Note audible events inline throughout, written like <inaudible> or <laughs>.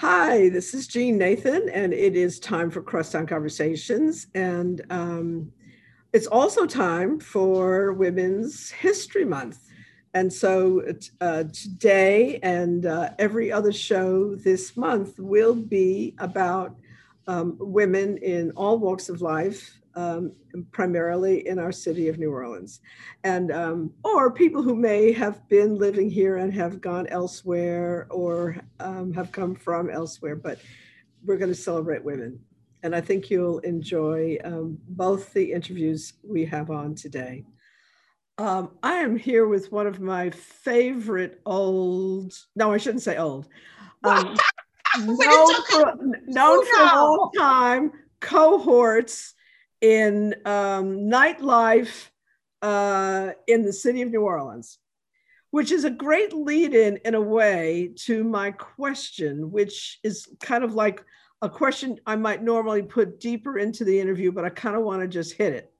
Hi, this is Jean Nathan, and it is time for Crosstown Conversations. And um, it's also time for Women's History Month. And so uh, today and uh, every other show this month will be about um, women in all walks of life, um, primarily in our city of New Orleans, and um, or people who may have been living here and have gone elsewhere or um, have come from elsewhere. But we're going to celebrate women, and I think you'll enjoy um, both the interviews we have on today. Um, I am here with one of my favorite old. No, I shouldn't say old. <laughs> Um, known for, known for a long time cohorts in um, nightlife uh, in the city of New Orleans, which is a great lead in, in a way, to my question, which is kind of like a question I might normally put deeper into the interview, but I kind of want to just hit it.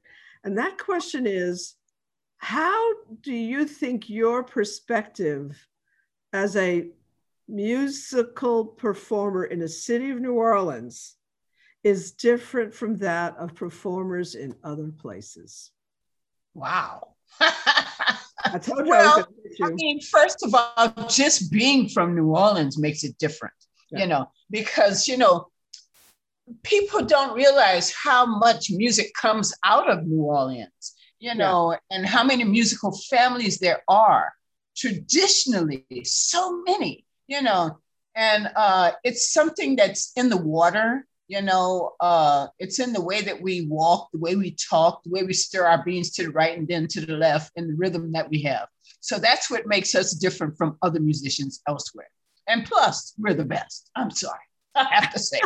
And that question is How do you think your perspective as a musical performer in the city of New Orleans is different from that of performers in other places. Wow. I told you well, I, I mean, first of all, just being from New Orleans makes it different, yeah. you know, because, you know, people don't realize how much music comes out of New Orleans, you know, yeah. and how many musical families there are. Traditionally, so many, you know, and uh, it's something that's in the water you know, uh, it's in the way that we walk, the way we talk, the way we stir our beans to the right and then to the left, and the rhythm that we have. So that's what makes us different from other musicians elsewhere. And plus, we're the best. I'm sorry. I have to say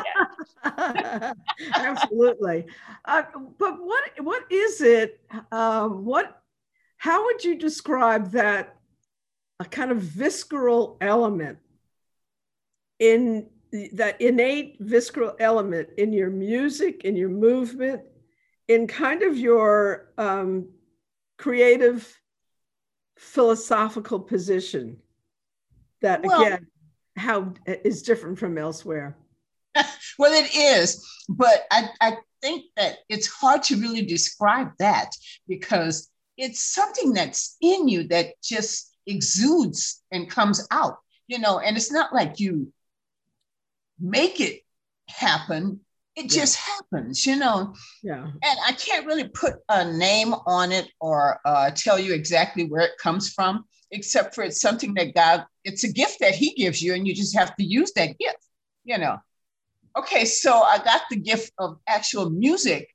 that. <laughs> Absolutely. Uh, but what what is it? Um, what? How would you describe that? A kind of visceral element in that innate visceral element in your music, in your movement, in kind of your um, creative philosophical position that well, again how is different from elsewhere. <laughs> Well it is but I, I think that it's hard to really describe that because it's something that's in you that just exudes and comes out you know and it's not like you make it happen. It yeah. just happens, you know. Yeah. And I can't really put a name on it or uh, tell you exactly where it comes from, except for it's something that God, it's a gift that He gives you, and you just have to use that gift, you know. Okay, so I got the gift of actual music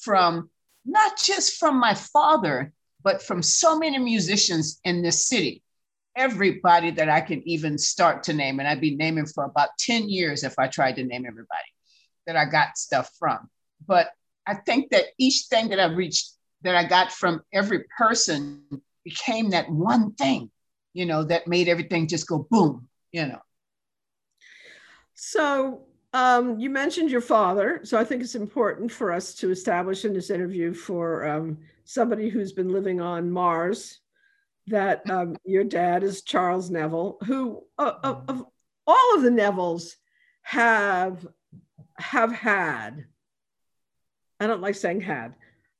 from not just from my father, but from so many musicians in this city everybody that I can even start to name. And I'd be naming for about 10 years if I tried to name everybody that I got stuff from. But I think that each thing that I reached, that I got from every person became that one thing, you know, that made everything just go boom, you know. So um, you mentioned your father. So I think it's important for us to establish in this interview for um, somebody who's been living on Mars that um, your dad is Charles Neville, who uh, of, of, all of the Nevilles have have had. I don't like saying had.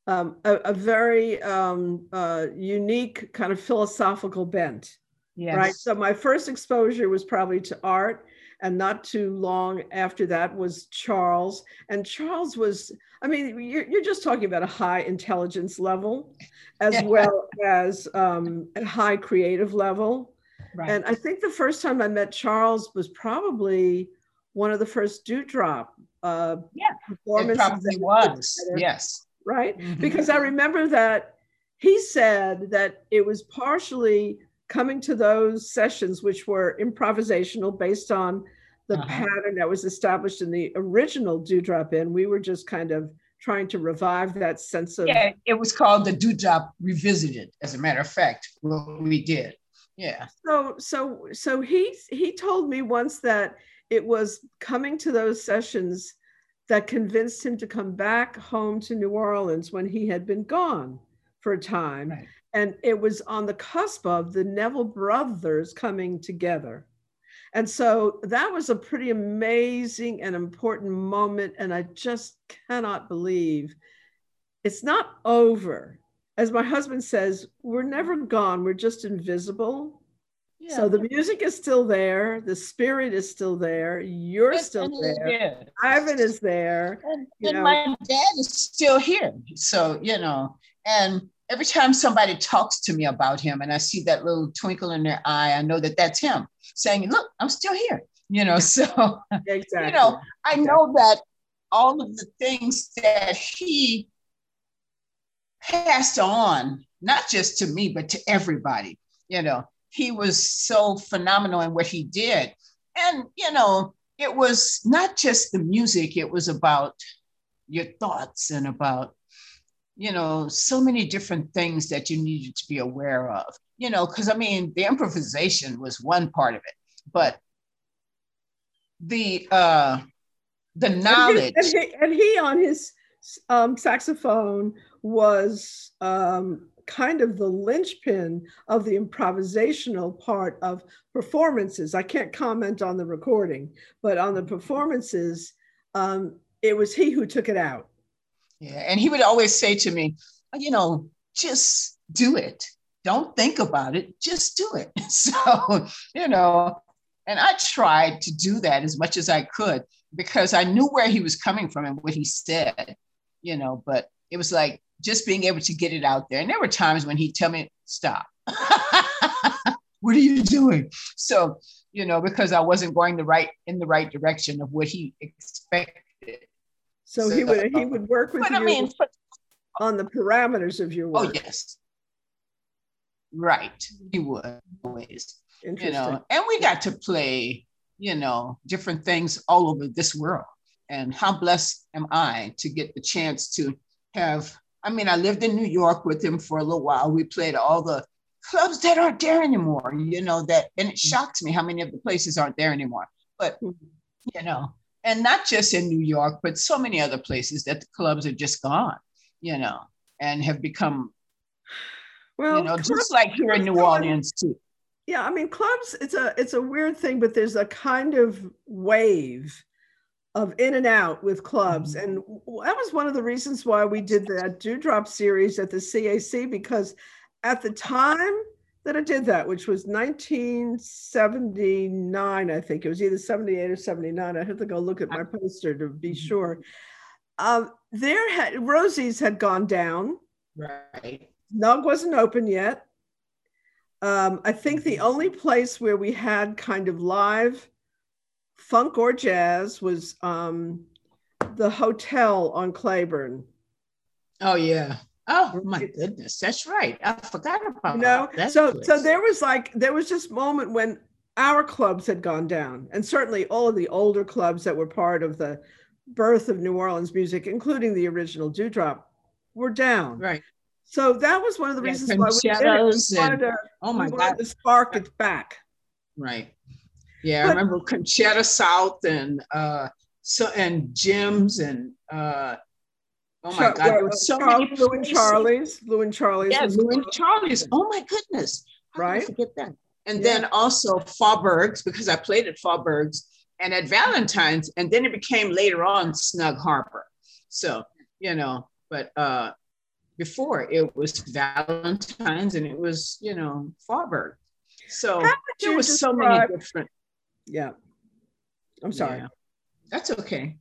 Um, a, a, very um, uh, unique kind of philosophical bent. Yes. Right. So my first exposure was probably to art, and not too long after that was Charles. And Charles was, I mean, you're, you're just talking about a high intelligence level as yeah. well as um, a high creative level. Right. And I think the first time I met Charles was probably one of the first Dewdrop uh, yeah, performances. It probably was. Yes. Right. Mm-hmm. Because I remember that he said that it was partially coming to those sessions, which were improvisational based on the uh-huh. pattern that was established in the original Dewdrop Inn, we were just kind of trying to revive that sense of. Yeah, it was called the Dewdrop Revisited, as a matter of fact, what we did. Yeah. So, so, so he he told me once that it was coming to those sessions that convinced him to come back home to New Orleans when he had been gone for a time. Right and it was on the cusp of the Neville brothers coming together. And so that was a pretty amazing and important moment. And I just cannot believe it's not over. As my husband says, we're never gone, we're just invisible. Yeah. So the music is still there, the spirit is still there, you're and, still and there, Ivan is there. And, and my dad is still here. So, you know, and every time somebody talks to me about him and I see that little twinkle in their eye, I know that that's him saying, Look, I'm still here. You know, <laughs> so, exactly. you know, I know that all of the things that he passed on, not just to me, but to everybody, you know, he was so phenomenal in what he did. And, you know, it was not just the music, it was about your thoughts and about you know, so many different things that you needed to be aware of, you know, because I mean, the improvisation was one part of it, but the uh the knowledge and he, and he, and he on his um, saxophone was um, kind of the linchpin of the improvisational part of performances. I can't comment on the recording, but on the performances, um, it was he who took it out. Yeah. And he would always say to me, oh, you know, just do it. Don't think about it. Just do it. <laughs> So, you know, and I tried to do that as much as I could because I knew where he was coming from and what he said, you know, but it was like just being able to get it out there. And there were times when he'd tell me, stop. <laughs> what are you doing? So, you know, because I wasn't going the right in the right direction of what he expected so, so he would he would work with you I mean, on the parameters of your oh, work. Oh yes, right. He would always. You know, and we got to play, you know, different things all over this world. And how blessed am I to get the chance to have? I mean, I lived in New York with him for a little while. We played all the clubs that aren't there anymore. You know that, and it shocks me how many of the places aren't there anymore. But mm-hmm. you know, and not just in New York, but so many other places that the clubs are just gone, you know, and have become, well, you know, clubs, just like here in New Orleans too. Yeah, I mean, clubs. It's a it's a weird thing, but there's a kind of wave of in and out with clubs, mm-hmm. and that was one of the reasons why we did that Dewdrop series at the CAC because at the time that I did that, which was 1979, I think it was either 78 or 79. I have to go look at my poster to be mm-hmm. sure. Um, there had Rosie's had gone down. Right. Nug wasn't open yet. Um, I think the only place where we had kind of live funk or jazz was um, the hotel on Claiborne. Oh yeah. Oh my goodness, that's right. I forgot about you know. That so place. so there was like there was this moment when our clubs had gone down, and certainly all of the older clubs that were part of the birth of New Orleans music, including the original Dewdrop, were down. Right. So that was one of the yeah, reasons why we did it. We and, to, oh my God, to spark it back. Right. Yeah, but, I remember Concerta South and uh, so and Jim's and uh, Oh my God, there were so Charles, many Lou and Charlie's. Lou and Charlie's. Yeah, Lou and Charlie's. Oh my goodness. How right. forget that. And yeah. then also Faubourg's because I played at Faubourg's and at Valentine's, and then it became later on Snug Harbor. So, you know, but uh before it was Valentine's and it was, you know, Faubourg. So there was describe... so many different. Yeah. I'm sorry. Yeah. That's okay.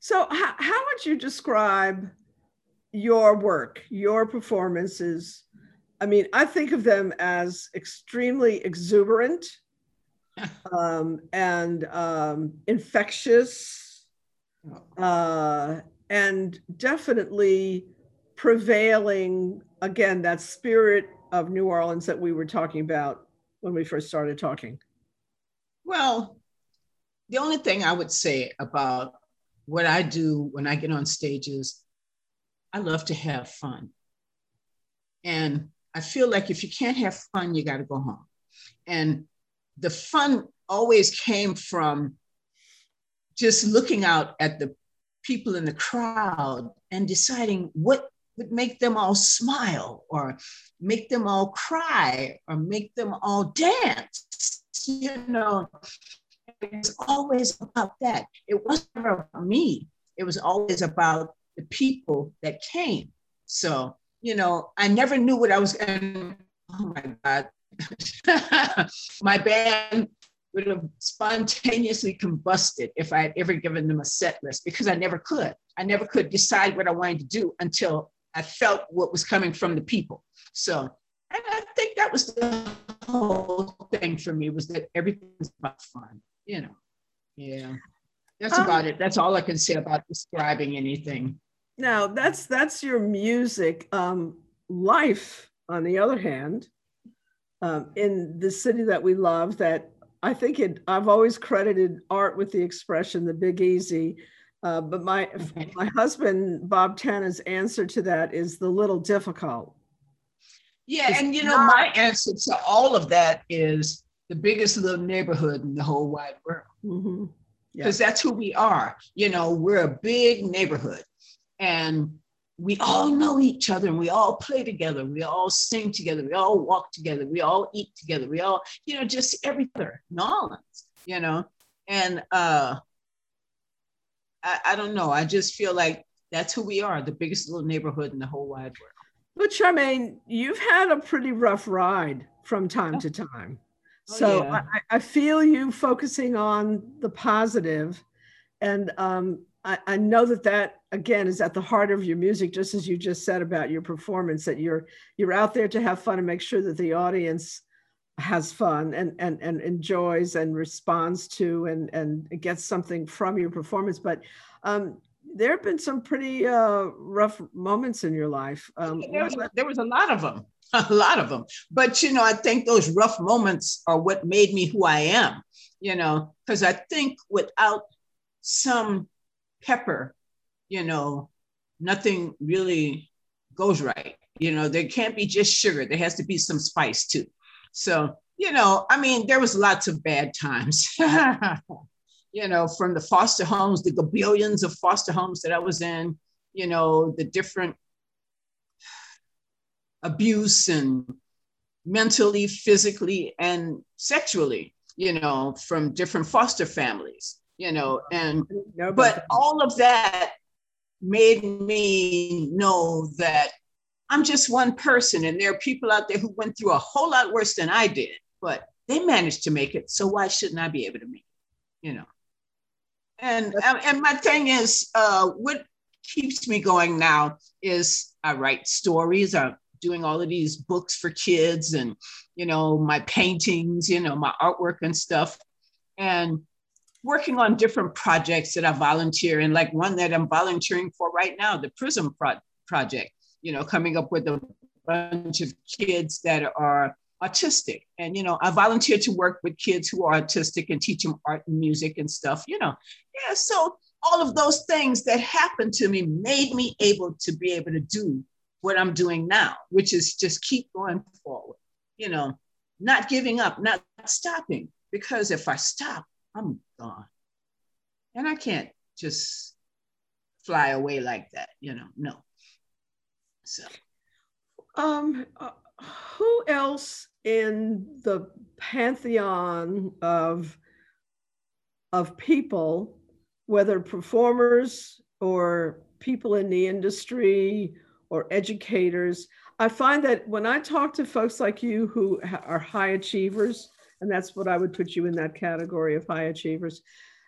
So, how, how would you describe your work, your performances? I mean, I think of them as extremely exuberant <laughs> um, and um, infectious, uh, and definitely prevailing again that spirit of New Orleans that we were talking about when we first started talking. Well, the only thing I would say about what I do when I get on stages, I love to have fun. And I feel like if you can't have fun, you got to go home. And the fun always came from just looking out at the people in the crowd and deciding what would make them all smile or make them all cry or make them all dance you know, it was always about that. It wasn't about me. It was always about the people that came. So, you know, I never knew what I was. And oh my God, <laughs> my band would have spontaneously combusted if I had ever given them a set list because I never could. I never could decide what I wanted to do until I felt what was coming from the people. So, and I think that was the whole thing for me was that everything was about fun, you know. Yeah. That's um, about it. That's all I can say about describing anything. Now that's that's your music. Um, life, on the other hand, um, in the city that we love, that I think it. I've always credited art with the expression "the Big Easy," uh, but my my husband Bob Tannen's answer to that is the little difficult. Yeah, it's and you know not- my answer to all of that is the biggest little neighborhood in the whole wide world. Mm-hmm because yeah. that's who we are. You know, we're a big neighborhood and we all know each other and we all play together. We all sing together. We all walk together. We all eat together. We all, you know, just everything, Nolans, you know, and uh, I, I don't know. I just feel like that's who we are, the biggest little neighborhood in the whole wide world. But Charmaine, you've had a pretty rough ride from time to time. Oh, so yeah. I, I, feel you focusing on the positive, and um, I, I, know that that again is at the heart of your music, just as you just said about your performance. That you're you're out there to have fun and make sure that the audience has fun and and and enjoys and responds to and and gets something from your performance. But um, there have been some pretty uh, rough moments in your life. Um, there, was, there was a lot of them. <laughs> a lot of them. But, you know, I think those rough moments are what made me who I am, you know, because I think without some pepper, you know, nothing really goes right. You know, there can't be just sugar, there has to be some spice too. So, you know, I mean, there was lots of bad times. <laughs> you know, from the foster homes, the billions of foster homes that I was in, you know, the different abuse and mentally, physically, and sexually, you know, from different foster families, you know, and but all of that made me know that I'm just one person and there are people out there who went through a whole lot worse than I did, but they managed to make it. So why shouldn't I be able to make it? You know. And and my thing is, uh, what keeps me going now is I write stories. I'm doing all of these books for kids and you know my paintings you know my artwork and stuff and working on different projects that i volunteer in like one that i'm volunteering for right now the prism Pro- project you know coming up with a bunch of kids that are autistic and you know i volunteer to work with kids who are autistic and teach them art and music and stuff you know yeah so all of those things that happened to me made me able to be able to do what I'm doing now, which is just keep going forward, you know, not giving up, not stopping, because if I stop, I'm gone. And I can't just fly away like that, you know, no. So. Um, uh, who else in the pantheon of of people, whether performers or people in the industry or educators. I find that when I talk to folks like you who are high achievers, and that's what I would put you in that category of high achievers,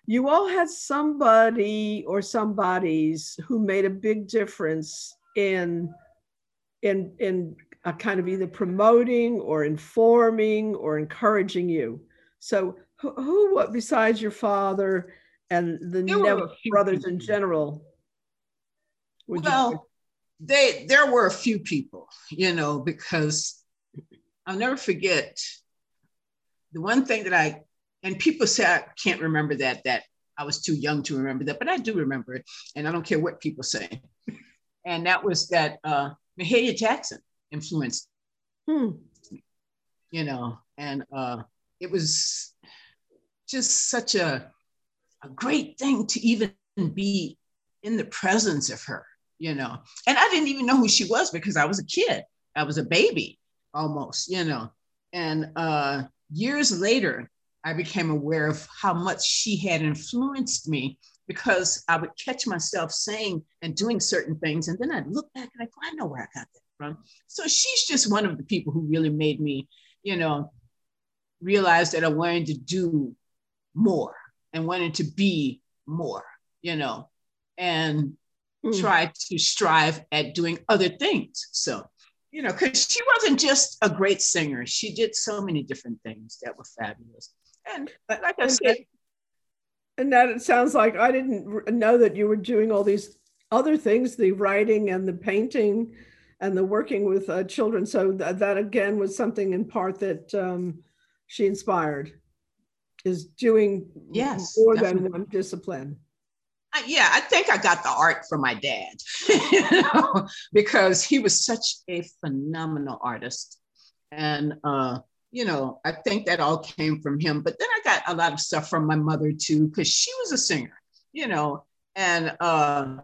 you all had somebody or somebodies who made a big difference in in in kind of either promoting or informing or encouraging you. So who, who what besides your father and the Neville brothers in general? well, they there were a few people, you know, because I'll never forget the one thing that I and people say I can't remember that that I was too young to remember that, but I do remember it, and I don't care what people say. And that was that uh, Mahalia Jackson influenced, hmm. you know, and uh, it was just such a a great thing to even be in the presence of her you know. And I didn't even know who she was because I was a kid. I was a baby almost, you know. And uh, years later, I became aware of how much she had influenced me because I would catch myself saying and doing certain things. And then I'd look back and I go, I know where I got that from. So she's just one of the people who really made me, you know, realize that I wanted to do more and wanted to be more, you know, and mm. try to strive at doing other things. So, you know, because she wasn't just a great singer, she did so many different things that were fabulous. And like I said, and that it sounds like I didn't know that you were doing all these other things, the writing and the painting and the working with uh, children. So th- that again was something in part that um, she inspired is doing yes, more definitely. than one discipline. Uh, yeah, I think I got the art from my dad, <laughs> you know, because he was such a phenomenal artist. And uh, you know, I think that all came from him. But then I got a lot of stuff from my mother too, because she was a singer, you know, and uh,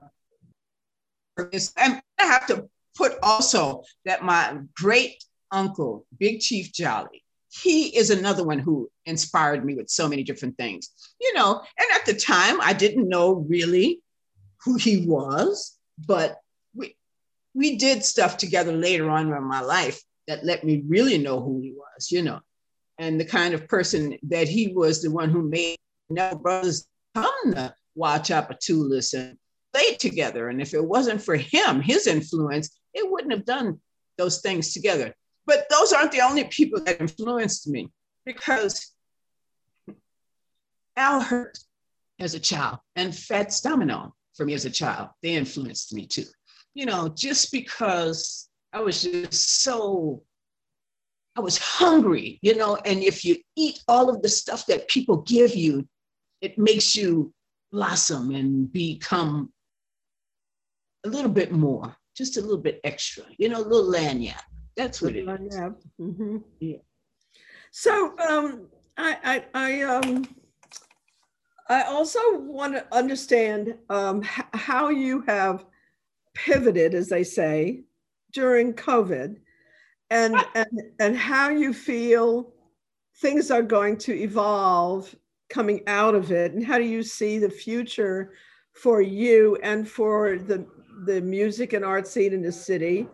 and I have to put also that my great uncle, Big Chief Jolly, he is another one who inspired me with so many different things, you know. And at the time, I didn't know really who he was, but we we did stuff together later on in my life that let me really know who he was, you know, and the kind of person that he was, the one who made Neville Brothers come to Tchoupitoulas and play together. And if it wasn't for him, his influence, it wouldn't have done those things together. But those aren't the only people that influenced me because Al Hirt as a child and Fats Domino for me as a child, they influenced me too. You know, just because I was just so, I was hungry, you know, and if you eat all of the stuff that people give you, it makes you blossom and become a little bit more, just a little bit extra, you know, a little lagniappe. That's what it is. Mm-hmm. Yeah. So um, I, I, I, um, I also want to understand um, how you have pivoted, as they say, during COVID and, and, and how you feel things are going to evolve coming out of it and how do you see the future for you and for the the music and art scene in the city?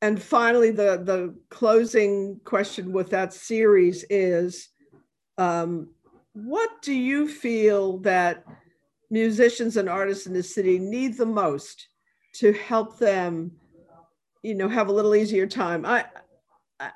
And finally the the closing question with that series is um, what do you feel that musicians and artists in the city need the most to help them you know have a little easier time. I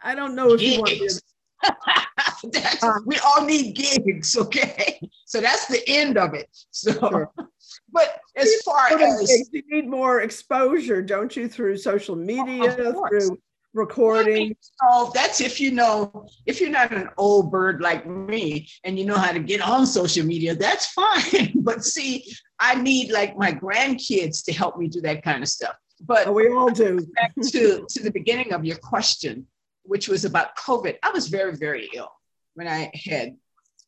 i don't know if gigs. you want to <laughs> um, we all need gigs okay? <laughs> So that's the end of it. So sure. <laughs> but as far as you need more exposure don't you through social media through recording? so that's if you know if you're not an old bird like me and you know how to get on social media that's fine. But see i need like my grandkids to help me do that kind of stuff but oh, we all do. back to, to the beginning of your question, which was about COVID. I was very, very ill when I had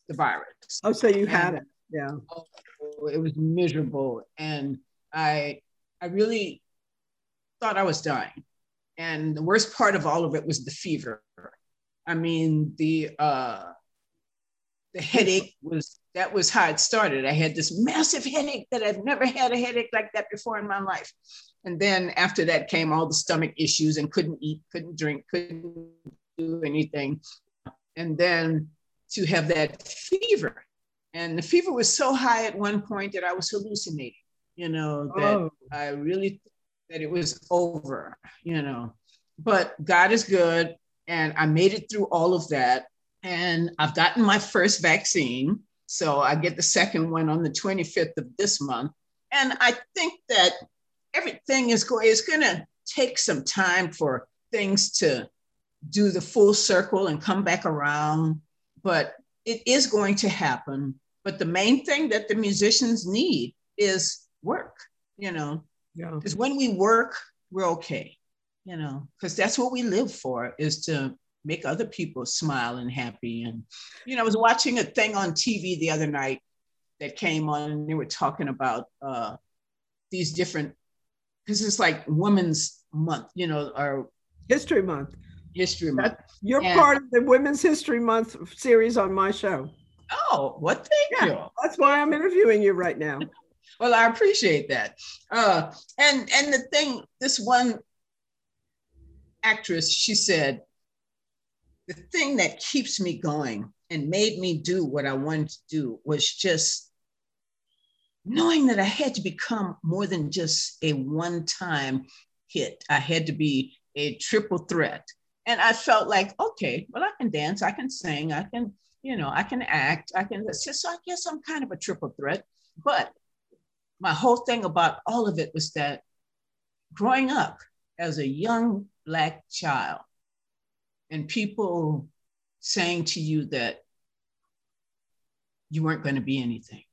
the virus. Oh, so you and, had it. Yeah. Oh, it was miserable. And I I really thought I was dying. And the worst part of all of it was the fever. I mean, the uh the headache was that was how it started. I had this massive headache that I've never had a headache like that before in my life. And then after that came all the stomach issues and couldn't eat, couldn't drink, couldn't do anything. And then to have that fever. And the fever was so high at one point that I was hallucinating, you know, that oh. I really that it was over, you know. But God is good. And I made it through all of that. And I've gotten my first vaccine. So I get the second one on the 25th of this month. And I think that everything is going, it's going to take some time for things to do the full circle and come back around, but it is going to happen. But the main thing that the musicians need is work, you know, because yeah. when we work, we're okay, you know, because that's what we live for is to make other people smile and happy. And, you know, I was watching a thing on TV the other night that came on and they were talking about uh, these different because it's like Women's Month, you know, or History Month. History Month. You're and, part of the Women's History Month series on my show. Oh, what thank yeah, you. That's why I'm interviewing you right now. <laughs> well, I appreciate that. Uh, and and the thing, this one actress, she said, the thing that keeps me going and made me do what I wanted to do was just knowing that I had to become more than just a one time hit. I had to be a triple threat. And I felt like, okay, well, I can dance, I can sing, I can, you know, I can act, I can, so I guess I'm kind of a triple threat. But my whole thing about all of it was that growing up as a young Black child and people saying to you that you weren't going to be anything,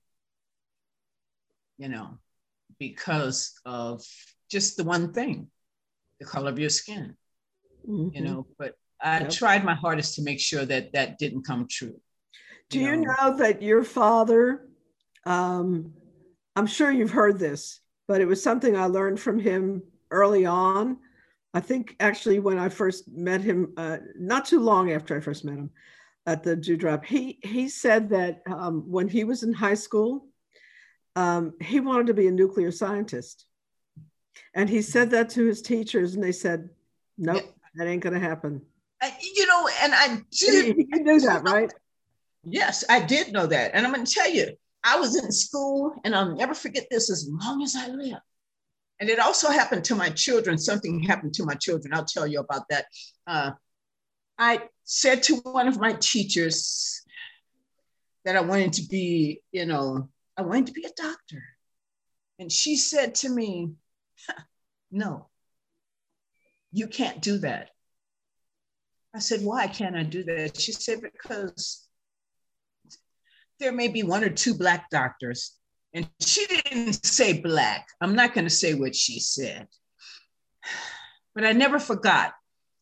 you know, because of just the one thing, the color of your skin, mm-hmm. you know. But I yep. tried my hardest to make sure that that didn't come true. Do you know, you know that your father, um, I'm sure you've heard this, but it was something I learned from him early on. I think actually when I first met him, uh, not too long after I first met him at the Dewdrop, he he said that um, when he was in high school, um, he wanted to be a nuclear scientist. And he said that to his teachers, and they said, Nope, that ain't going to happen. I, you know, and I <laughs> did. You knew that, right? Yes, I did know that. And I'm going to tell you, I was in school, and I'll never forget this as long as I live. And it also happened to my children. Something happened to my children. I'll tell you about that. Uh, I said to one of my teachers that I wanted to be, you know, I wanted to be a doctor. And she said to me, No, you can't do that. I said, Why can't I do that? She said, Because there may be one or two Black doctors. And she didn't say Black. I'm not going to say what she said. But I never forgot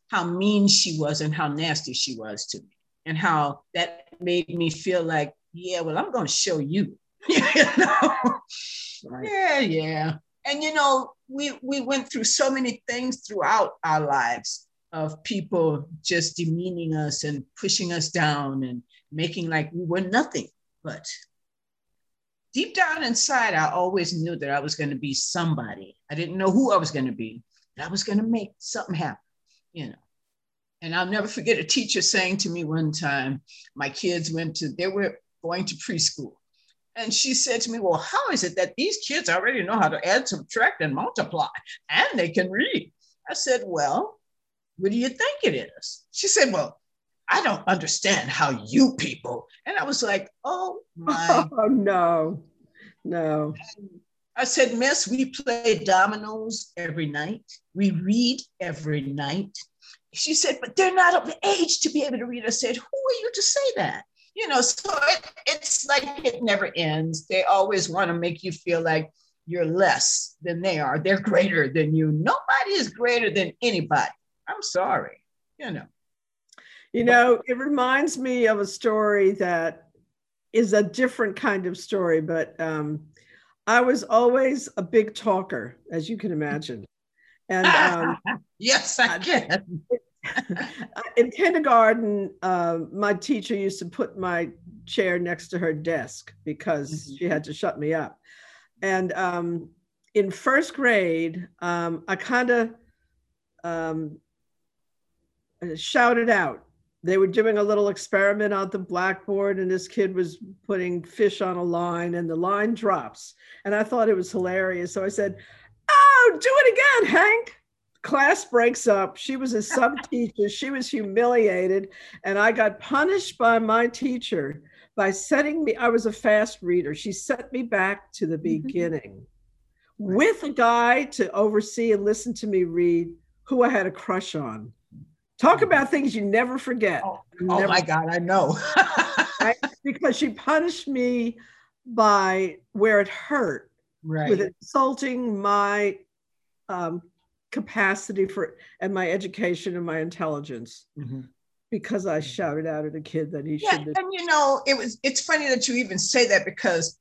how mean she was and how nasty she was to me, and how that made me feel like, yeah, well, I'm going to show you. <laughs> you know? Right. Yeah, yeah. And you know, we we went through so many things throughout our lives of people just demeaning us and pushing us down and making like we were nothing. But deep down inside, I always knew that I was going to be somebody. I didn't know who I was going to be, but I was going to make something happen, you know. And I'll never forget a teacher saying to me one time, my kids went to, they were going to preschool. And she said to me, Well, how is it that these kids already know how to add, subtract, and multiply, and they can read? I said, Well, what do you think it is? She said, Well, I don't understand how you people. And I was like, Oh my. <laughs> Oh, no, no. I said, Miss, we play dominoes every night. We read every night. She said, But they're not of age to be able to read. I said, Who are you to say that? you know, so it, it's like it never ends. They always want to make you feel like you're less than they are. They're greater than you. Nobody is greater than anybody. I'm sorry, you know. You know, it reminds me of a story that is a different kind of story, but um, I was always a big talker, as you can imagine. And um, <laughs> yes, I can. <laughs> in kindergarten, uh, my teacher used to put my chair next to her desk because mm-hmm. she had to shut me up. And um, in first grade, um, I kind of um, shouted out. They were doing a little experiment on the blackboard, and this kid was putting fish on a line, and the line drops. And I thought it was hilarious. So I said, Oh, do it again, Hank class breaks up. She was a sub <laughs> teacher. She was humiliated. And I got punished by my teacher by setting me, I was a fast reader. She set me back to the mm-hmm. beginning with a guy to oversee and listen to me read who I had a crush on. Talk about things you never forget. Oh, oh my God, I know. <laughs> right? Because she punished me by where it hurt right. with insulting my um, capacity for and my education and my intelligence mm-hmm. because I mm-hmm. shouted out at a kid that he yeah, should. And you know, it was it's funny that you even say that because,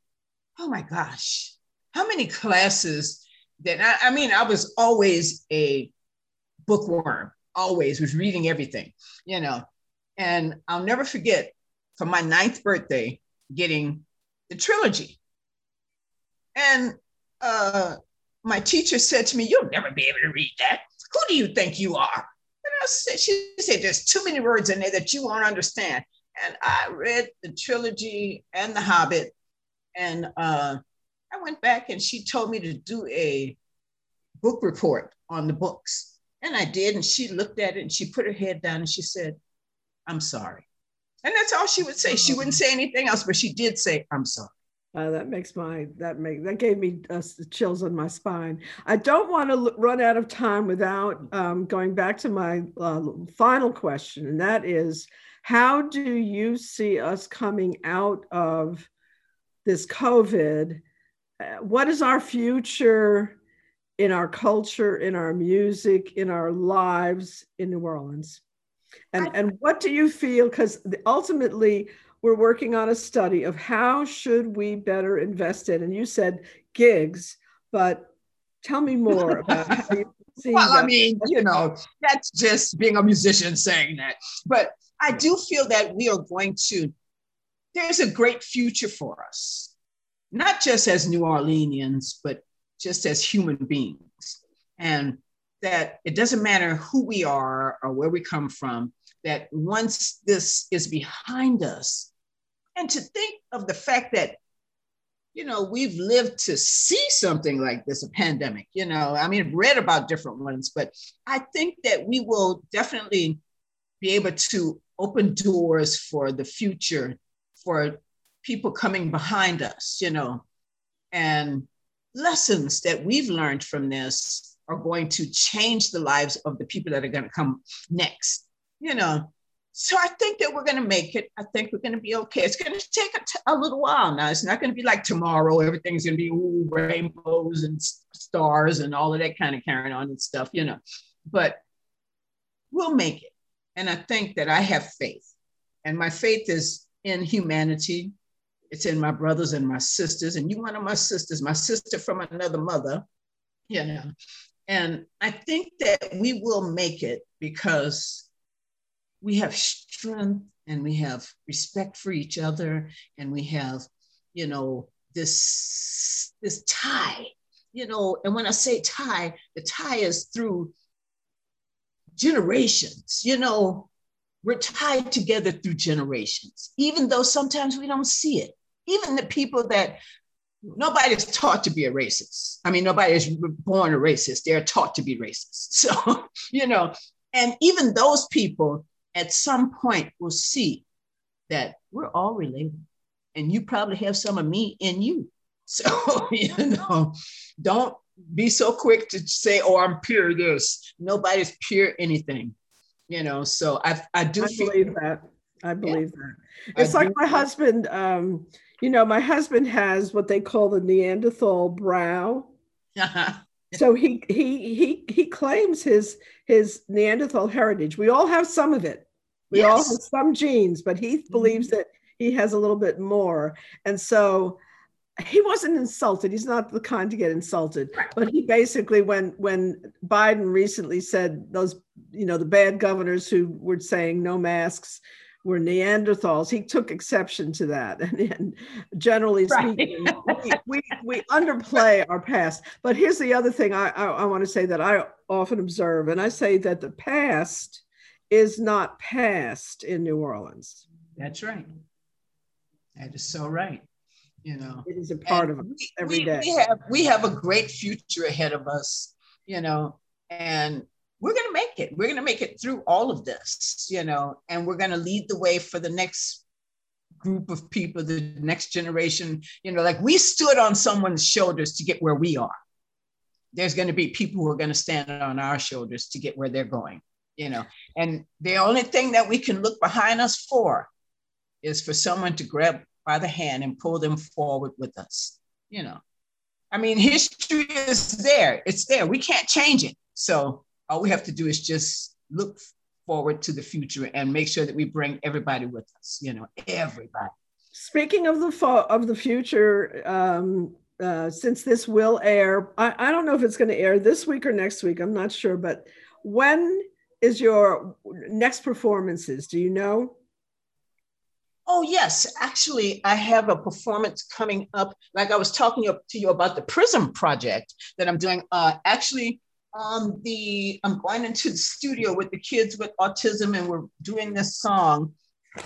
oh my gosh, how many classes that I, I mean, I was always a bookworm, always was reading everything, you know, and I'll never forget for my ninth birthday getting the trilogy. And uh, my teacher said to me, You'll never be able to read that. Who do you think you are? And I said, She said, There's too many words in there that you won't understand. And I read the trilogy and The Hobbit. And uh, I went back and she told me to do a book report on the books. And I did. And she looked at it and she put her head down and she said, I'm sorry. And that's all she would say. She wouldn't say anything else, but she did say, I'm sorry. Uh, that makes my that make that gave me uh, chills on my spine. I don't want to l- run out of time without um, going back to my uh, final question, and that is, how do you see us coming out of this COVID? Uh, what is our future in our culture, in our music, in our lives in New Orleans? And, and what do you feel? Because ultimately, we're working on a study of how should we better invest in. And you said gigs, but tell me more <laughs> about how you see. well, that. I mean, you know, that's just being a musician saying that. But I do feel that we are going to. There's a great future for us, not just as New Orleanians, but just as human beings. And that it doesn't matter who we are or where we come from, that once this is behind us, and to think of the fact that, you know, we've lived to see something like this, a pandemic, you know, I mean, I've read about different ones, but I think that we will definitely be able to open doors for the future for people coming behind us, you know, and lessons that we've learned from this are going to change the lives of the people that are going to come next you know? So i think that we're going to make it. I think we're going to be okay. It's going to take a, t- a little while now. It's not going to be like tomorrow everything's going to be ooh, rainbows and stars and all of that kind of carrying on and stuff you know? But we'll make it. And i think that i have faith. And my faith is in humanity it's in my brothers and my sisters and you one of my sisters my sister from another mother you know. And I think that we will make it because we have strength and we have respect for each other and we have, you know, this, this tie, you know, and when I say tie, the tie is through generations, you know, we're tied together through generations, even though sometimes we don't see it. Even the people that nobody's taught to be a racist. I mean, nobody is born a racist. They're taught to be racist. <laughs> So, you know, and even those people at some point will see that we're all related. And you probably have some of me in you. <laughs> So, you know, don't be so quick to say, oh, I'm pure this. Nobody's pure anything. You know, so I I do I believe that. I believe yeah. that. It's I like my husband, um, you know, my husband has what they call the Neanderthal brow. <laughs> so he he he he claims his his Neanderthal heritage. We all have some of it. We yes. all have some genes, but he mm-hmm. believes that he has a little bit more. And so he wasn't insulted. He's not the kind to get insulted. But he basically, when when Biden recently said those, you know, the bad governors who were saying no masks, were Neanderthals. He took exception to that. <laughs> And, and generally right. speaking, we, we, we, underplay our past. But here's the other thing I, I, I want to say that I often observe, and I say that the past is not past in New Orleans. That's right. That is so right. You know, it is a part and of us every we, day. we have we have a great future ahead of us. You know, and we're going to make it. We're going to make it through all of this, you know, and we're going to lead the way for the next group of people, the next generation. You know, like we stood on someone's shoulders to get where we are. There's going to be people who are going to stand on our shoulders to get where they're going, you know. And the only thing that we can look behind us for is for someone to grab by the hand and pull them forward with us, you know. I mean, history is there, it's there. We can't change it. So all we have to do is just look forward to the future and make sure that we bring everybody with us you know everybody speaking of the fo- of the future um, uh, since this will air I, I don't know if it's going to air this week or next week i'm not sure but when is your next performances do you know Oh, yes. Actually, I have a performance coming up. Like I was talking to you about the Prism project that I'm doing. Uh, actually, um, the I'm going into the studio with the kids with autism, and we're doing this song,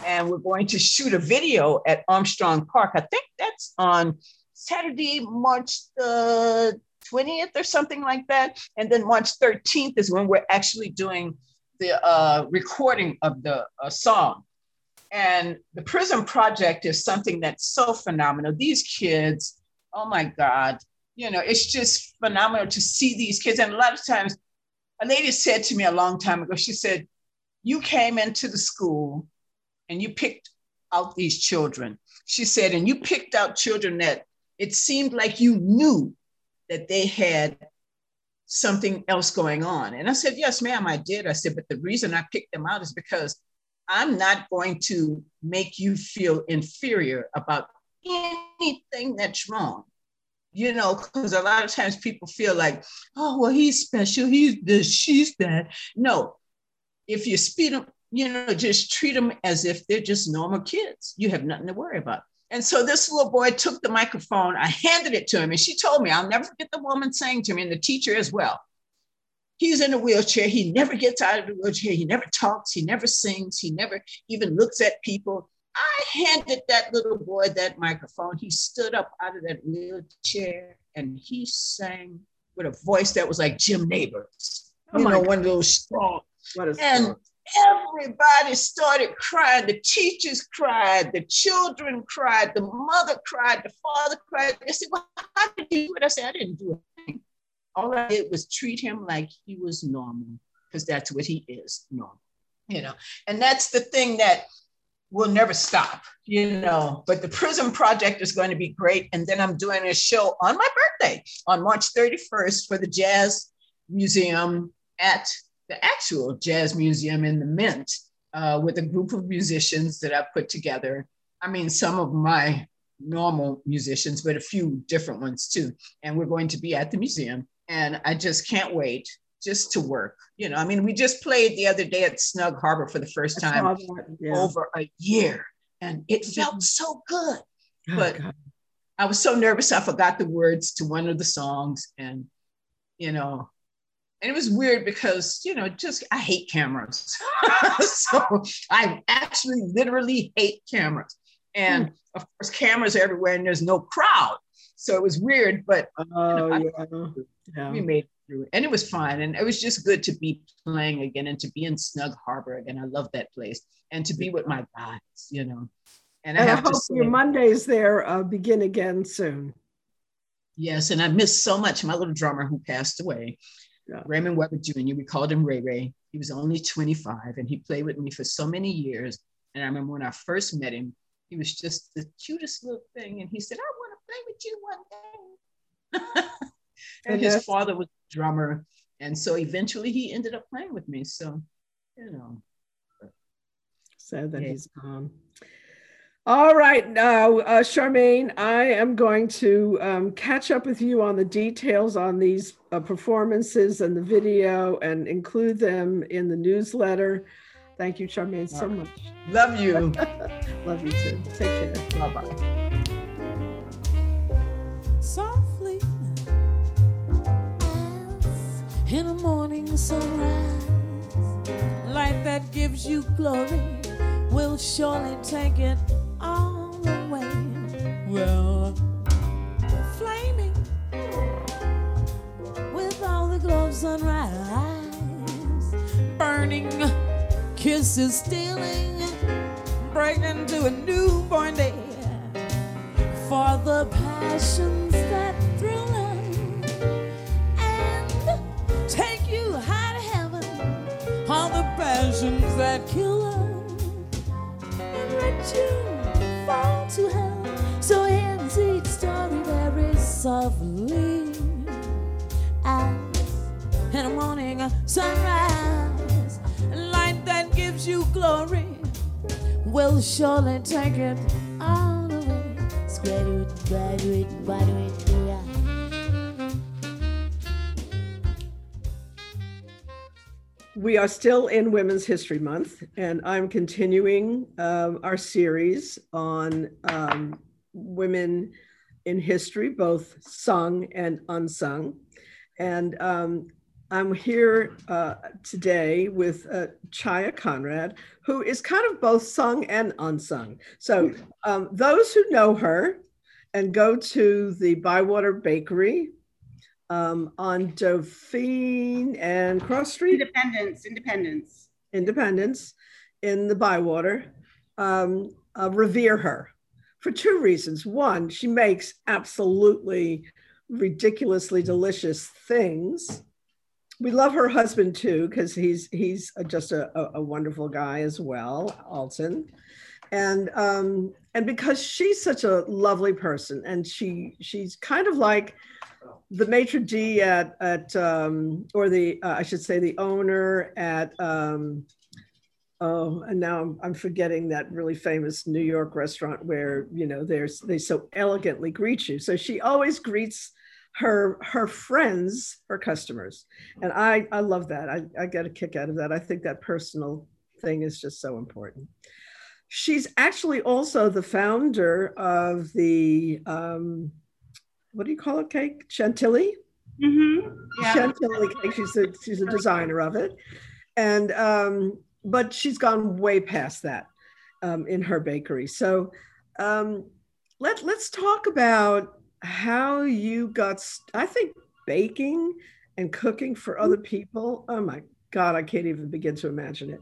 and we're going to shoot a video at Armstrong Park. I think that's on Saturday, March the 20th or something like that. And then March 13th is when we're actually doing the uh, recording of the uh, song. And the Prism Project is something that's so phenomenal. These kids, oh my God, you know, it's just phenomenal to see these kids. And a lot of times, a lady said to me a long time ago, she said, You came into the school and you picked out these children. She said, and you picked out children that it seemed like you knew that they had something else going on. And I said, Yes, ma'am, I did. I said, But the reason I picked them out is because I'm not going to make you feel inferior about anything that's wrong. You know, because a lot of times people feel like, oh, well, he's special, he's this, she's that. No, if you speed them, you know, just treat them as if they're just normal kids. You have nothing to worry about. And so this little boy took the microphone, I handed it to him, and she told me, I'll never forget the woman saying to me, and the teacher as well, He's in a wheelchair. He never gets out of the wheelchair. He never talks. He never sings. He never even looks at people. I handed that little boy that microphone. He stood up out of that wheelchair and he sang with a voice that was like Jim Nabors. Oh you know, God. one of those strong. And everybody started crying. The teachers cried. The children cried. The mother cried. The father cried. They said, Well, how did you do it? I said, I didn't do it all I did was treat him like he was normal, because that's what he is, normal. You know, and that's the thing that will never stop, you know. But the Prism Project is going to be great. And then I'm doing a show on my birthday on March 31st for the Jazz Museum at the actual Jazz Museum in the Mint uh, with a group of musicians that I've put together. I mean, some of my normal musicians, but a few different ones too. And we're going to be at the museum and I just can't wait just to work. You know, I mean, we just played the other day at Snug Harbor for the first time yeah. over a year, and it felt so good. Oh, but God. I was so nervous, I forgot the words to one of the songs, and you know, and it was weird because you know, just I hate cameras, <laughs> so I actually literally hate cameras, and hmm. of course, cameras are everywhere, and there's no crowd. So it was weird, but oh, you know, yeah. yeah. we made through, and it was fun, and it was just good to be playing again and to be in Snug Harbor again. I love that place, and to be with my guys, you know. And, and I, I hope say, your Mondays there uh, begin again soon. Yes, and I missed so much my little drummer who passed away, yeah. Raymond Weber Jr. We called him Ray Ray. He was only 25, and he played with me for so many years. And I remember when I first met him, he was just the cutest little thing, and he said, "I want to play with you one day. <laughs> and his father was drummer. And so eventually he ended up playing with me. So, you know. Sad that yeah. he's gone. All right, now, uh, Charmaine, I am going to um, catch up with you on the details on these uh, performances and the video and include them in the newsletter. Thank you, Charmaine, so much. Love you. <laughs> Love you too. Take care. Bye bye. In a morning sunrise. Light that gives you glory will surely take it all away. Well, flaming with all the glow sunrise, burning kisses stealing, breaking to a newborn day for the passions and let you fall to hell. So ends each story very softly as in a morning sunrise, light that gives you glory will surely take it all away. Graduate, graduate, graduate, yeah. We are still in Women's History Month, and I'm continuing um, our series on um, women in history, both sung and unsung. And um, I'm here uh, today with uh, Chaya Conrad, who is kind of both sung and unsung. So, um, those who know her and go to the Bywater Bakery um, on Dauphine and Cross Street, Independence, Independence. Independence, in the Bywater, um, uh, revere her for two reasons. One, she makes absolutely ridiculously delicious things. We love her husband too because he's he's just a, a, a wonderful guy as well, Alton, and um, and because she's such a lovely person and she she's kind of like the maitre d at at um, or the uh, I should say the owner at um, oh and now I'm, I'm forgetting that really famous New York restaurant where you know there's they so elegantly greet you. So she always greets her her friends, her customers, and I I love that. I I get a kick out of that. I think that personal thing is just so important. She's actually also the founder of the um, what do you call it cake? Chantilly? Mm-hmm. Yeah. chantilly cake. She's a she's a designer of it. And um but she's gone way past that um, in her bakery. So um let let's talk about how you got st- i think baking and cooking for other people. Oh my god i can't even begin to imagine it.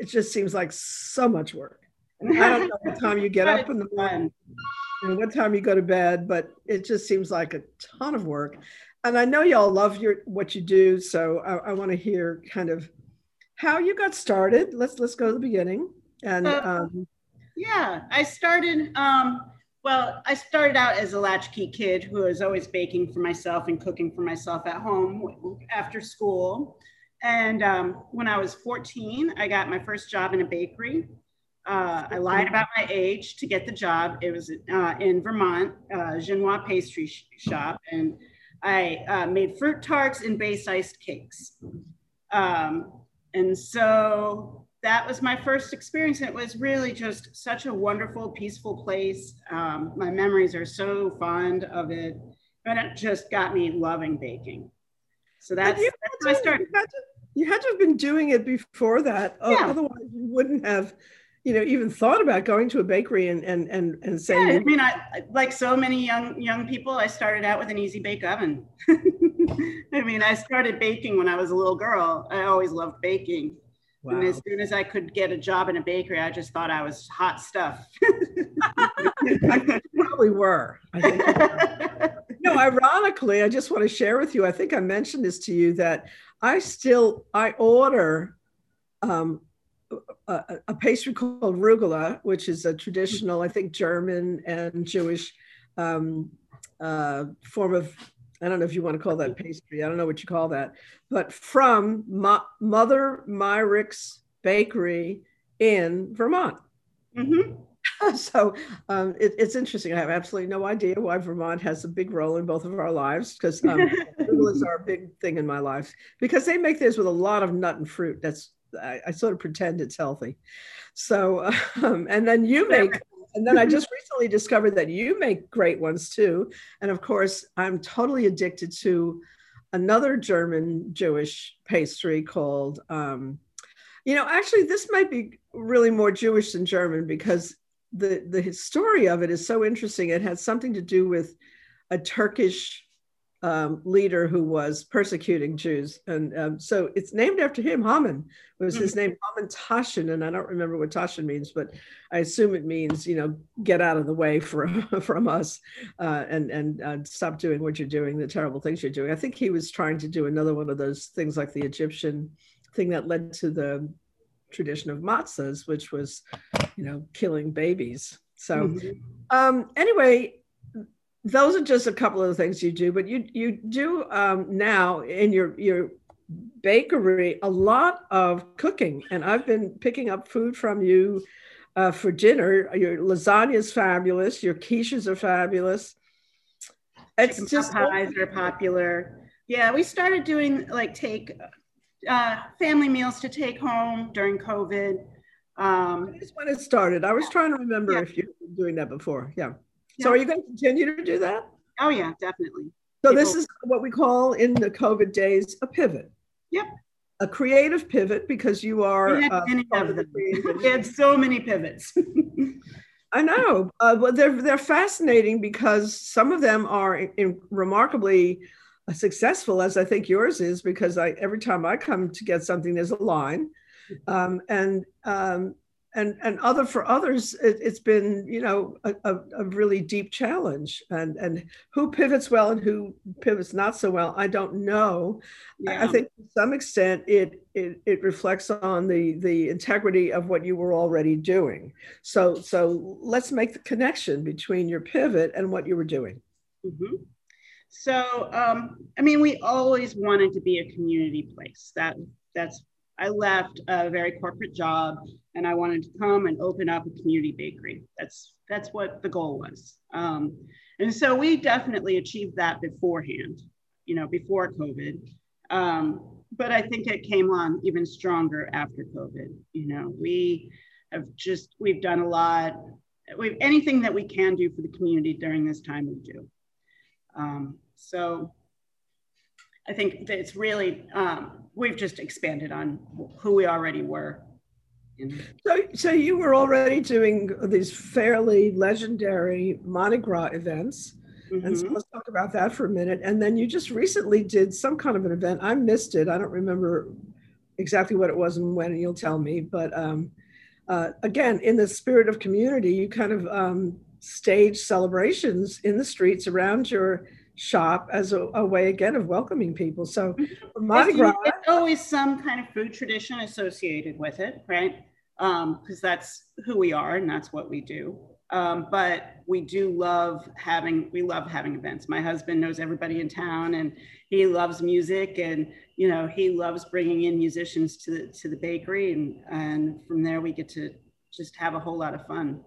It just seems like so much work i don't <laughs> know what time you get up in the morning and what time you go to bed, but it just seems like a ton of work. And I know y'all love your what you do, so I, I want to hear kind of how you got started. Let's let's go to the beginning. And Uh, um, Yeah, I started, um, well, I started out as a latchkey kid who was always baking for myself and cooking for myself at home after school. And um, when I was 14, I got my first job in a bakery. Uh, I lied about my age to get the job. It was uh, in Vermont, uh, Genois Pastry sh- Shop, and I uh, made fruit tarts and base iced cakes. Um, and so that was my first experience. It was really just such a wonderful, peaceful place. Um, my memories are so fond of it, and it just got me loving baking. So that's, you, that's how I had to, started. you, had to, you had to have been doing it before that. Yeah. Otherwise, you wouldn't have, you know, even thought about going to a bakery and and and and saying, Yeah, I mean, I like so many young young people. I started out with an easy bake oven. <laughs> I mean, I started baking when I was a little girl. I always loved baking, and as soon as I could get a job in a bakery, I just thought I was hot stuff. You probably were. I think you were. <laughs> no ironically i just want to share with you i think i mentioned this to you that i still i order um, a, a pastry called rugula which is a traditional i think german and jewish um, uh, form of i don't know if you want to call that pastry i don't know what you call that but from Mo- mother myrick's bakery in vermont Mhm. <laughs> so um, it, it's interesting. I have absolutely no idea why Vermont has a big role in both of our lives because um, <laughs> are a big thing in my life because they make theirs with a lot of nut and fruit. That's I, I sort of pretend it's healthy. So <laughs> um, and then you make. And then I just recently discovered that you make great ones too. And of course, I'm totally addicted to another German Jewish pastry called, um, you know, actually, this might be really more Jewish than German because the the story of it is so interesting. It has something to do with a Turkish um, leader who was persecuting Jews, and um, so it's named after him. Haman was his name, Hamantaschen, and I don't remember what taschen means, but I assume it means you know get out of the way from <laughs> from us uh, and and uh, stop doing what you're doing, the terrible things you're doing. I think he was trying to do another one of those things like the Egyptian thing that led to the tradition of matzahs, which was, you know, killing babies. So, Mhm. um, anyway, those are just a couple of the things you do, but you you do um, now in your your bakery a lot of cooking, and I've been picking up food from you uh, for dinner. Your lasagna is fabulous. Your quiches are fabulous. It's Chicken just pies are popular. Yeah, we started doing like take uh, family meals to take home during COVID. Um, That's when it started. I was trying to remember Yeah. if you've been doing that before. Yeah. Yeah. So are you going to continue to do that? oh yeah, definitely. So this is what we call in the COVID days a pivot. Yep. A creative pivot because you are. We had uh, many of of the them. <laughs> We had so many pivots. <laughs> <laughs> I know, uh, but they're they're fascinating because some of them are in, in remarkably uh, successful, as I think yours is. Because I every time I come to get something, there's a line, um, and um, and and other for others, it, it's been you know a, a, really deep challenge. And and who pivots well and who pivots not so well, I don't know. I- I think to some extent it, it it reflects on the the integrity of what you were already doing. So so let's make the connection between your pivot and what you were doing. Mhm. So, um, I mean, we always wanted to be a community place. That that's I left a very corporate job, and I wanted to come and open up a community bakery. That's that's what the goal was. Um, and so we definitely achieved that beforehand, you know, before COVID. Um, but I think it came on even stronger after COVID. You know, we have just we've done a lot. We've anything that we can do for the community during this time, we do. Um, so I think that it's really, um, we've just expanded on who we already were. So so you were already doing these fairly legendary Mardi Gras events. And so Mhm. let's talk about that for a minute. And then you just recently did some kind of an event. I missed it. I don't remember exactly what it was and when, you'll tell me. But um, uh, again, in the spirit of community, you kind of um, stage celebrations in the streets around your shop as a, a way, again, of welcoming people. So for Mardi It's- Gras, There's always some kind of food tradition associated with it, right? Because that's who we are and that's what we do. Um, but we do love having, we love having events. My husband knows everybody in town and he loves music and, you know, he loves bringing in musicians to the, to the bakery. And, and from there we get to just have a whole lot of fun.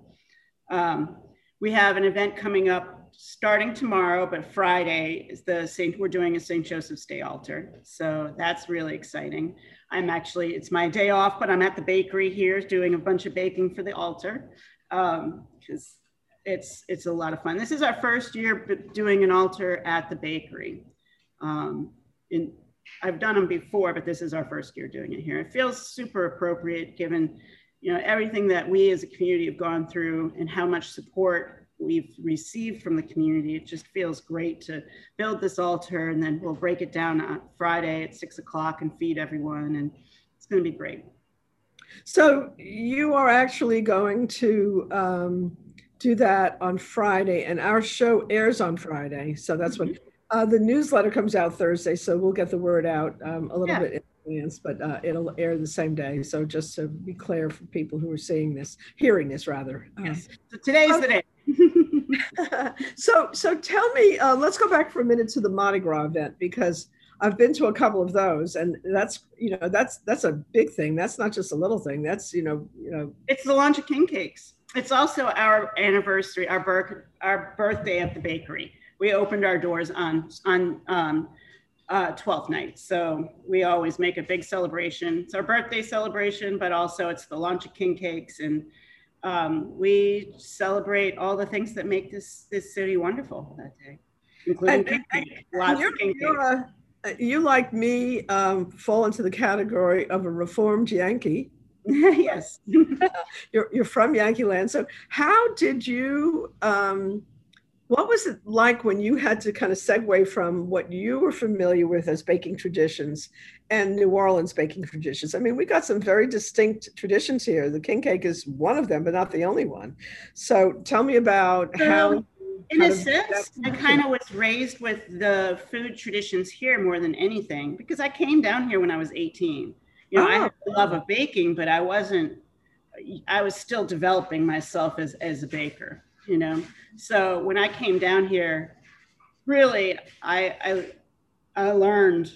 Um, we have an event coming up starting tomorrow, but Friday is the Saint, we're doing a St. Joseph's Day altar. So that's really exciting. I'm actually, it's my day off, but I'm at the bakery here doing a bunch of baking for the altar. Um, because it's, it's a lot of fun. This is our first year doing an altar at the bakery. Um, in, I've done them before, but this is our first year doing it here. It feels super appropriate given, you know, everything that we as a community have gone through and how much support we've received from the community. It just feels great to build this altar and then we'll break it down on Friday at six o'clock and feed everyone. And it's going to be great. So you are actually going to um, do that on Friday, and our show airs on Friday. So that's when uh, the newsletter comes out Thursday. So we'll get the word out um, a little Yeah. bit in advance, but uh, it'll air the same day. So just to be clear for people who are seeing this, hearing this rather. Um, Yes. So today's the day. <laughs> so so tell me uh, let's go back for a minute to the mardi gras event because i've been to a couple of those and that's you know that's that's a big thing that's not just a little thing that's you know you know It's the launch of king cakes. It's also our anniversary, our birth, our birthday at the bakery. We opened our doors on on um, uh, 12th night, so we always make a big celebration. It's our birthday celebration, but also it's the launch of king cakes, and um, we celebrate all the things that make this this city wonderful that day, including And- and- cake. Lots you're, of king you're a, you like me um, fall into the category of a reformed yankee <laughs> yes. <laughs> you're, you're from yankee land so how did you um, what was it like when you had to kind of segue from what you were familiar with as baking traditions and New Orleans baking traditions? I mean, we got some very distinct traditions here. The king cake is one of them, but not the only one. So tell me about how. In a sense, I kind of was raised with the food traditions here more than anything because I came down here when I was 18. You know, I had oh. the love of baking, but I wasn't, I was still developing myself as, as a baker, you know? So when I came down here, really, I, I, I learned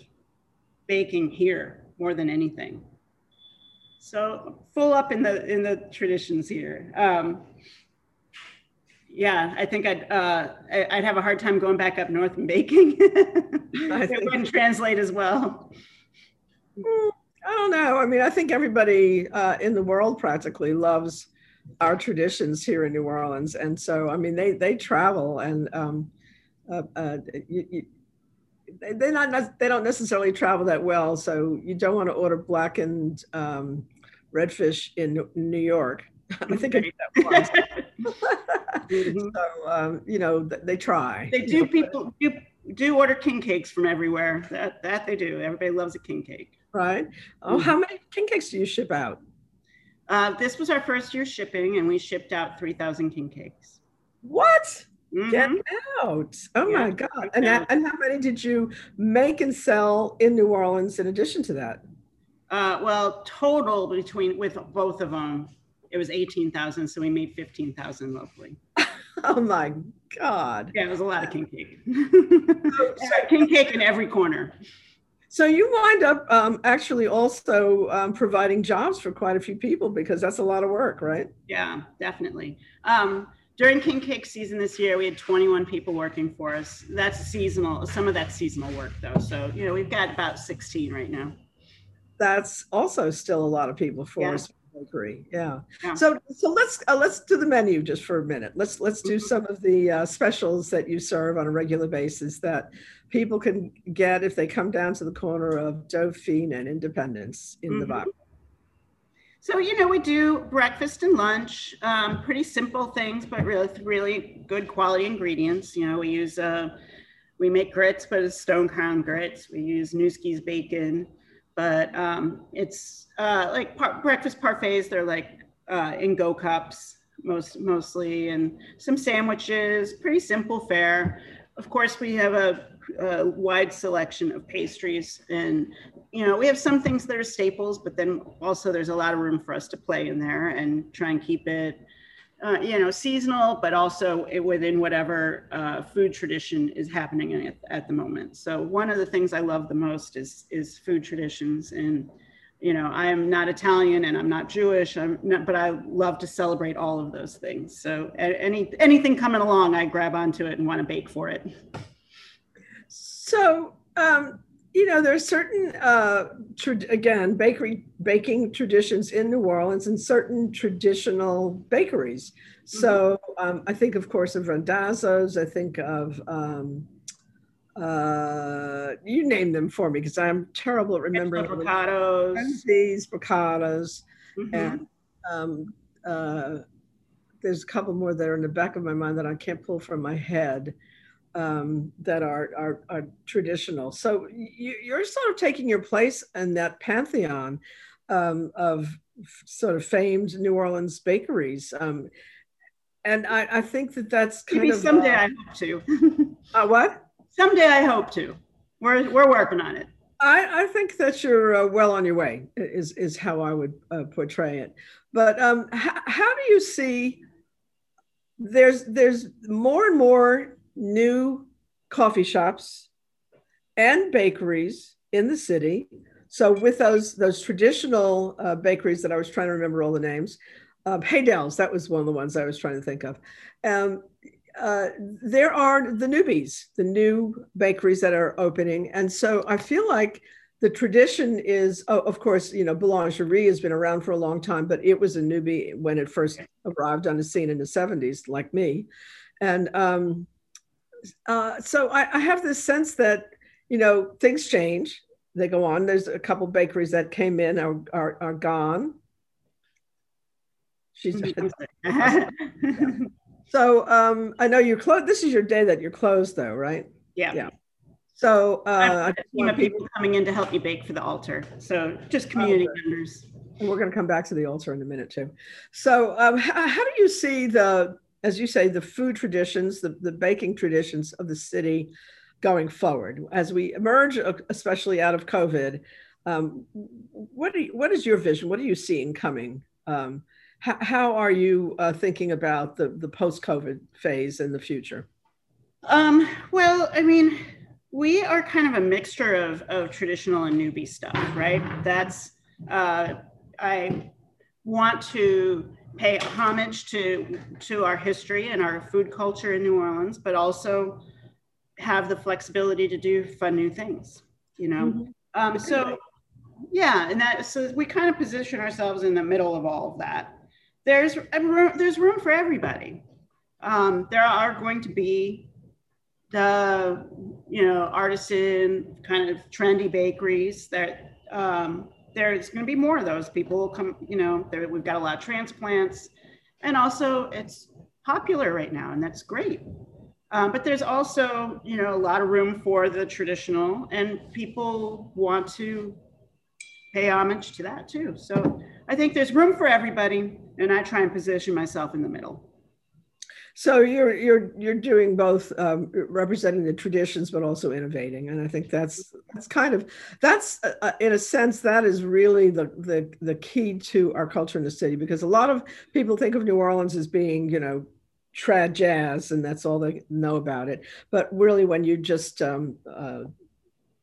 baking here more than anything. So full up in the, in the traditions here. Um, yeah, I think I'd uh, I'd have a hard time going back up north and baking. <laughs> It wouldn't translate as well. Mm, I don't know. I mean, I think everybody uh, in the world practically loves our traditions here in New Orleans, and so I mean, they they travel and um, uh, uh, you, you, they're not they don't necessarily travel that well. So you don't want to order blackened um, redfish in New York. <laughs> I think I did that once. mm-hmm. <laughs> So um, you know they try. They do. people do do order king cakes from everywhere. That that they do. Everybody loves a king cake. Right. Oh, mm-hmm. how many king cakes do you ship out? Uh, this was our first year shipping, and we shipped out three thousand king cakes. What? Mm-hmm. Get out! Oh yeah, my God! And that, and how many did you make and sell in New Orleans in addition to that? Uh, well, total between with both of them, it was eighteen thousand. So we made fifteen thousand locally. <laughs> oh my God! Yeah, it was a lot of king cake. <laughs> <laughs> king cake in every corner. So you wind up um, actually also um, providing jobs for quite a few people because that's a lot of work, right? Yeah, definitely. Um, during King Cake season this year, we had 21 people working for us. That's seasonal. Some of that's seasonal work, though. So you know, we've got about 16 right now. That's also still a lot of people for yeah. us bakery. Yeah. yeah. So so let's uh, let's do the menu just for a minute. Let's let's do some of the uh, specials that you serve on a regular basis that people can get if they come down to the corner of Dauphine and Independence in mm-hmm. the box. So you know we do breakfast and lunch, um, pretty simple things, but really really good quality ingredients. You know we use uh, we make grits, but it's stone ground grits. We use Nueske's bacon but um, it's uh, like par- breakfast parfaits. They're like uh, in go cups most mostly, and some sandwiches. Pretty simple fare. Of course, we have a, a, wide selection of pastries, and you know we have some things that are staples, but then also there's a lot of room for us to play in there and try and keep it uh, you know, seasonal, but also within whatever uh, food tradition is happening at, at, the moment. So one of the things I love the most is is food traditions, and you know, I am not Italian and I'm not Jewish, I'm not, but I love to celebrate all of those things. So any anything coming along, I grab onto it and want to bake for it. So um, you know, there's certain, uh, tra- again, bakery baking traditions in New Orleans and certain traditional bakeries. Mm-hmm. So um, I think, of course, of Randazzo's. I think of um, uh, you name them for me because I'm terrible at remembering. These bricados, mm-hmm. and um, uh, there's a couple more that are in the back of my mind that I can't pull from my head um, that are, are, are traditional. So you, are sort of taking your place in that pantheon um, of sort of famed New Orleans bakeries. Um, and I, I, think that that's kind Maybe of someday uh, I hope to. <laughs> uh, what? Someday I hope to. We're we're working on it. I, I think that you're uh, well on your way. Is is how I would uh, portray it. But um, h- how do you see? There's there's more and more new coffee shops and bakeries in the city. So with those those traditional uh, bakeries that I was trying to remember all the names, uh, Haydel's that was one of the ones I was trying to think of. Um, uh, there are the newbies, the new bakeries that are opening, and so I feel like the tradition is, oh, of course, you know, boulangerie has been around for a long time, but it was a newbie when it first arrived on the scene in the 70s, like me. And um, uh, so I, I, have this sense that you know things change. They go on. There's a couple bakeries that came in are are, are gone. She's <laughs> so um, i know you're closed this is your day that you're closed though right? Yeah. Yeah. So uh, team of people coming in to help you bake for the altar. So just community members. And we're going to come back to the altar in a minute too. So um, how, how do you see the as you say, the food traditions, the, the baking traditions of the city going forward as we emerge, uh, especially out of COVID. Um, what, you, what is your vision? What are you seeing coming? Um, how, how, are you uh, thinking about the, the post COVID phase in the future? Um, well, I mean, we are kind of a mixture of, of traditional and newbie stuff, right? That's, uh, I want to pay homage to to our history and our food culture in New Orleans, but also have the flexibility to do fun new things. You know, mm-hmm. um, so yeah, and that so we kind of position ourselves in the middle of all of that. There's there's room for everybody. Um, there are going to be the you know artisan kind of trendy bakeries that um, there's going to be more of those. People will come you know we've got a lot of transplants. And also it's popular right now and that's great. Um, but there's also you know a lot of room for the traditional and people want to pay homage to that too. So i think there's room for everybody and i try and position myself in the middle so you're you're you're doing both um, representing the traditions, but also innovating, and I think that's that's kind of that's uh, uh, in a sense that is really the the the key to our culture in the city because a lot of people think of New Orleans as being you know trad jazz and that's all they know about it, but really when you just um, uh,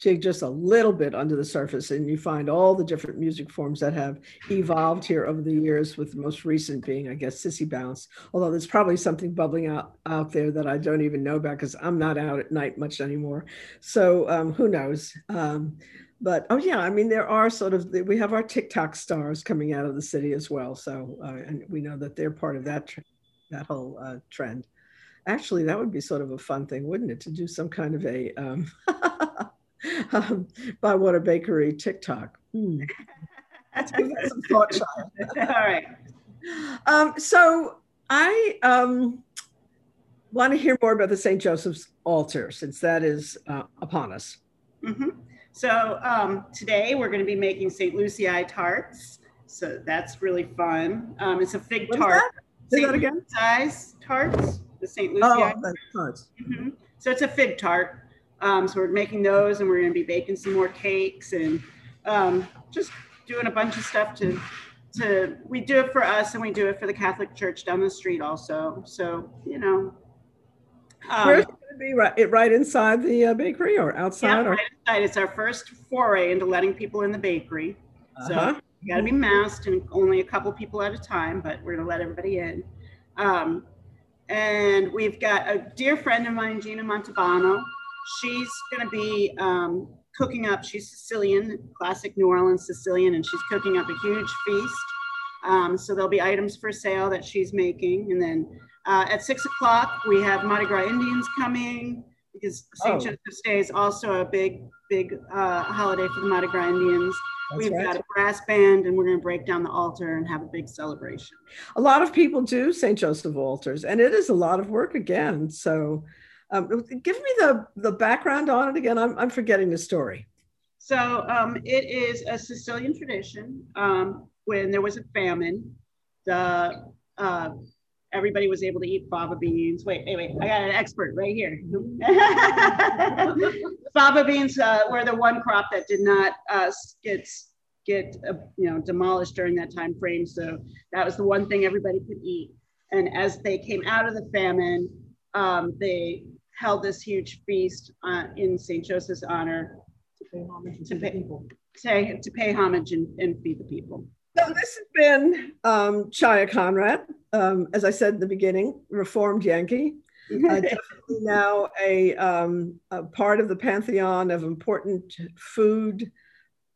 dig just a little bit under the surface and you find all the different music forms that have evolved here over the years with the most recent being i guess sissy bounce. Although there's probably something bubbling out out there that i don't even know about because i'm not out at night much anymore. So um, who knows? Um, but oh yeah i mean there are sort of we have our tiktok stars coming out of the city as well. So uh, and we know that they're part of that that whole uh, trend. Actually that would be sort of a fun thing wouldn't it to do some kind of a um, <laughs> <laughs> um, a Bakery TikTok. Hmm. Let's give that some thought, child. <laughs> all right Um, so I um, want to hear more about the St. Joseph's altar since that is uh, upon us. hmm So um, today we're going to be making St. Lucie tarts. So that's really fun. Um, it's a fig What tart. Say that again. Lucie tarts. The St. Lucie. Oh, tarts. Mhm. So it's a fig tart. Um, so we're making those, and we're going to be baking some more cakes and um, just doing a bunch of stuff to to. We do it for us, and we do it for the Catholic Church down the street also. So you know. um, Where's it going to be? Right, right inside the uh, bakery or yeah, outside? or, right inside. It's our first foray into letting people in the bakery. So Uh-huh. you got to be masked and only a couple people at a time, but we're going to let everybody in. Um, and we've got a dear friend of mine, Gina Montalbano. She's going to be um, cooking up. She's Sicilian, classic New Orleans Sicilian, and she's cooking up a huge feast. Um, so there'll be items for sale that she's making, and then uh, at six o'clock we have Mardi Gras Indians coming because St. Oh. Joseph's Day is also a big, big uh, holiday for the Mardi Gras Indians. That's We've right. got a brass band, and we're going to break down the altar and have a big celebration. A lot of people do St. Joseph altars, and it is a lot of work again. So, um, give me the the background on it again. I'm I'm forgetting the story. So um, it is a Sicilian tradition. Um, when there was a famine, the uh, everybody was able to eat fava beans. Wait, wait, wait! I got an expert right here. <laughs> fava beans uh, were the one crop that did not uh, get get uh, you know demolished during that time frame. So that was the one thing everybody could eat. And as they came out of the famine, um, they held this huge feast uh, in St. Joseph's honor to pay, to, to pay homage and, and feed the people. So this has been um, Chaya Conrad, um, as I said in the beginning, reformed Yankee. <laughs> Uh, definitely now a, um, a part of the pantheon of important food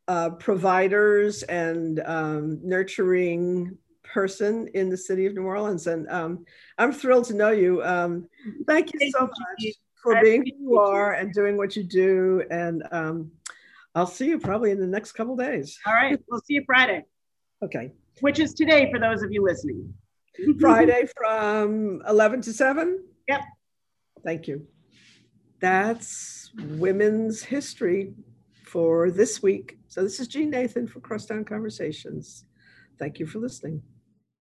uh, providers and um, nurturing person in the city of New Orleans. And um, I'm thrilled to know you. Um, thank you so much for being who you you. are and doing what you do. And um, I'll see you probably in the next couple days. All right, we'll see you Friday, Okay. which is today for those of you listening. <laughs> Friday from 11 to 7? Yep. Thank you. That's women's history for this week. So this is Jeanne Nathan for Crosstown Conversations. Thank you for listening.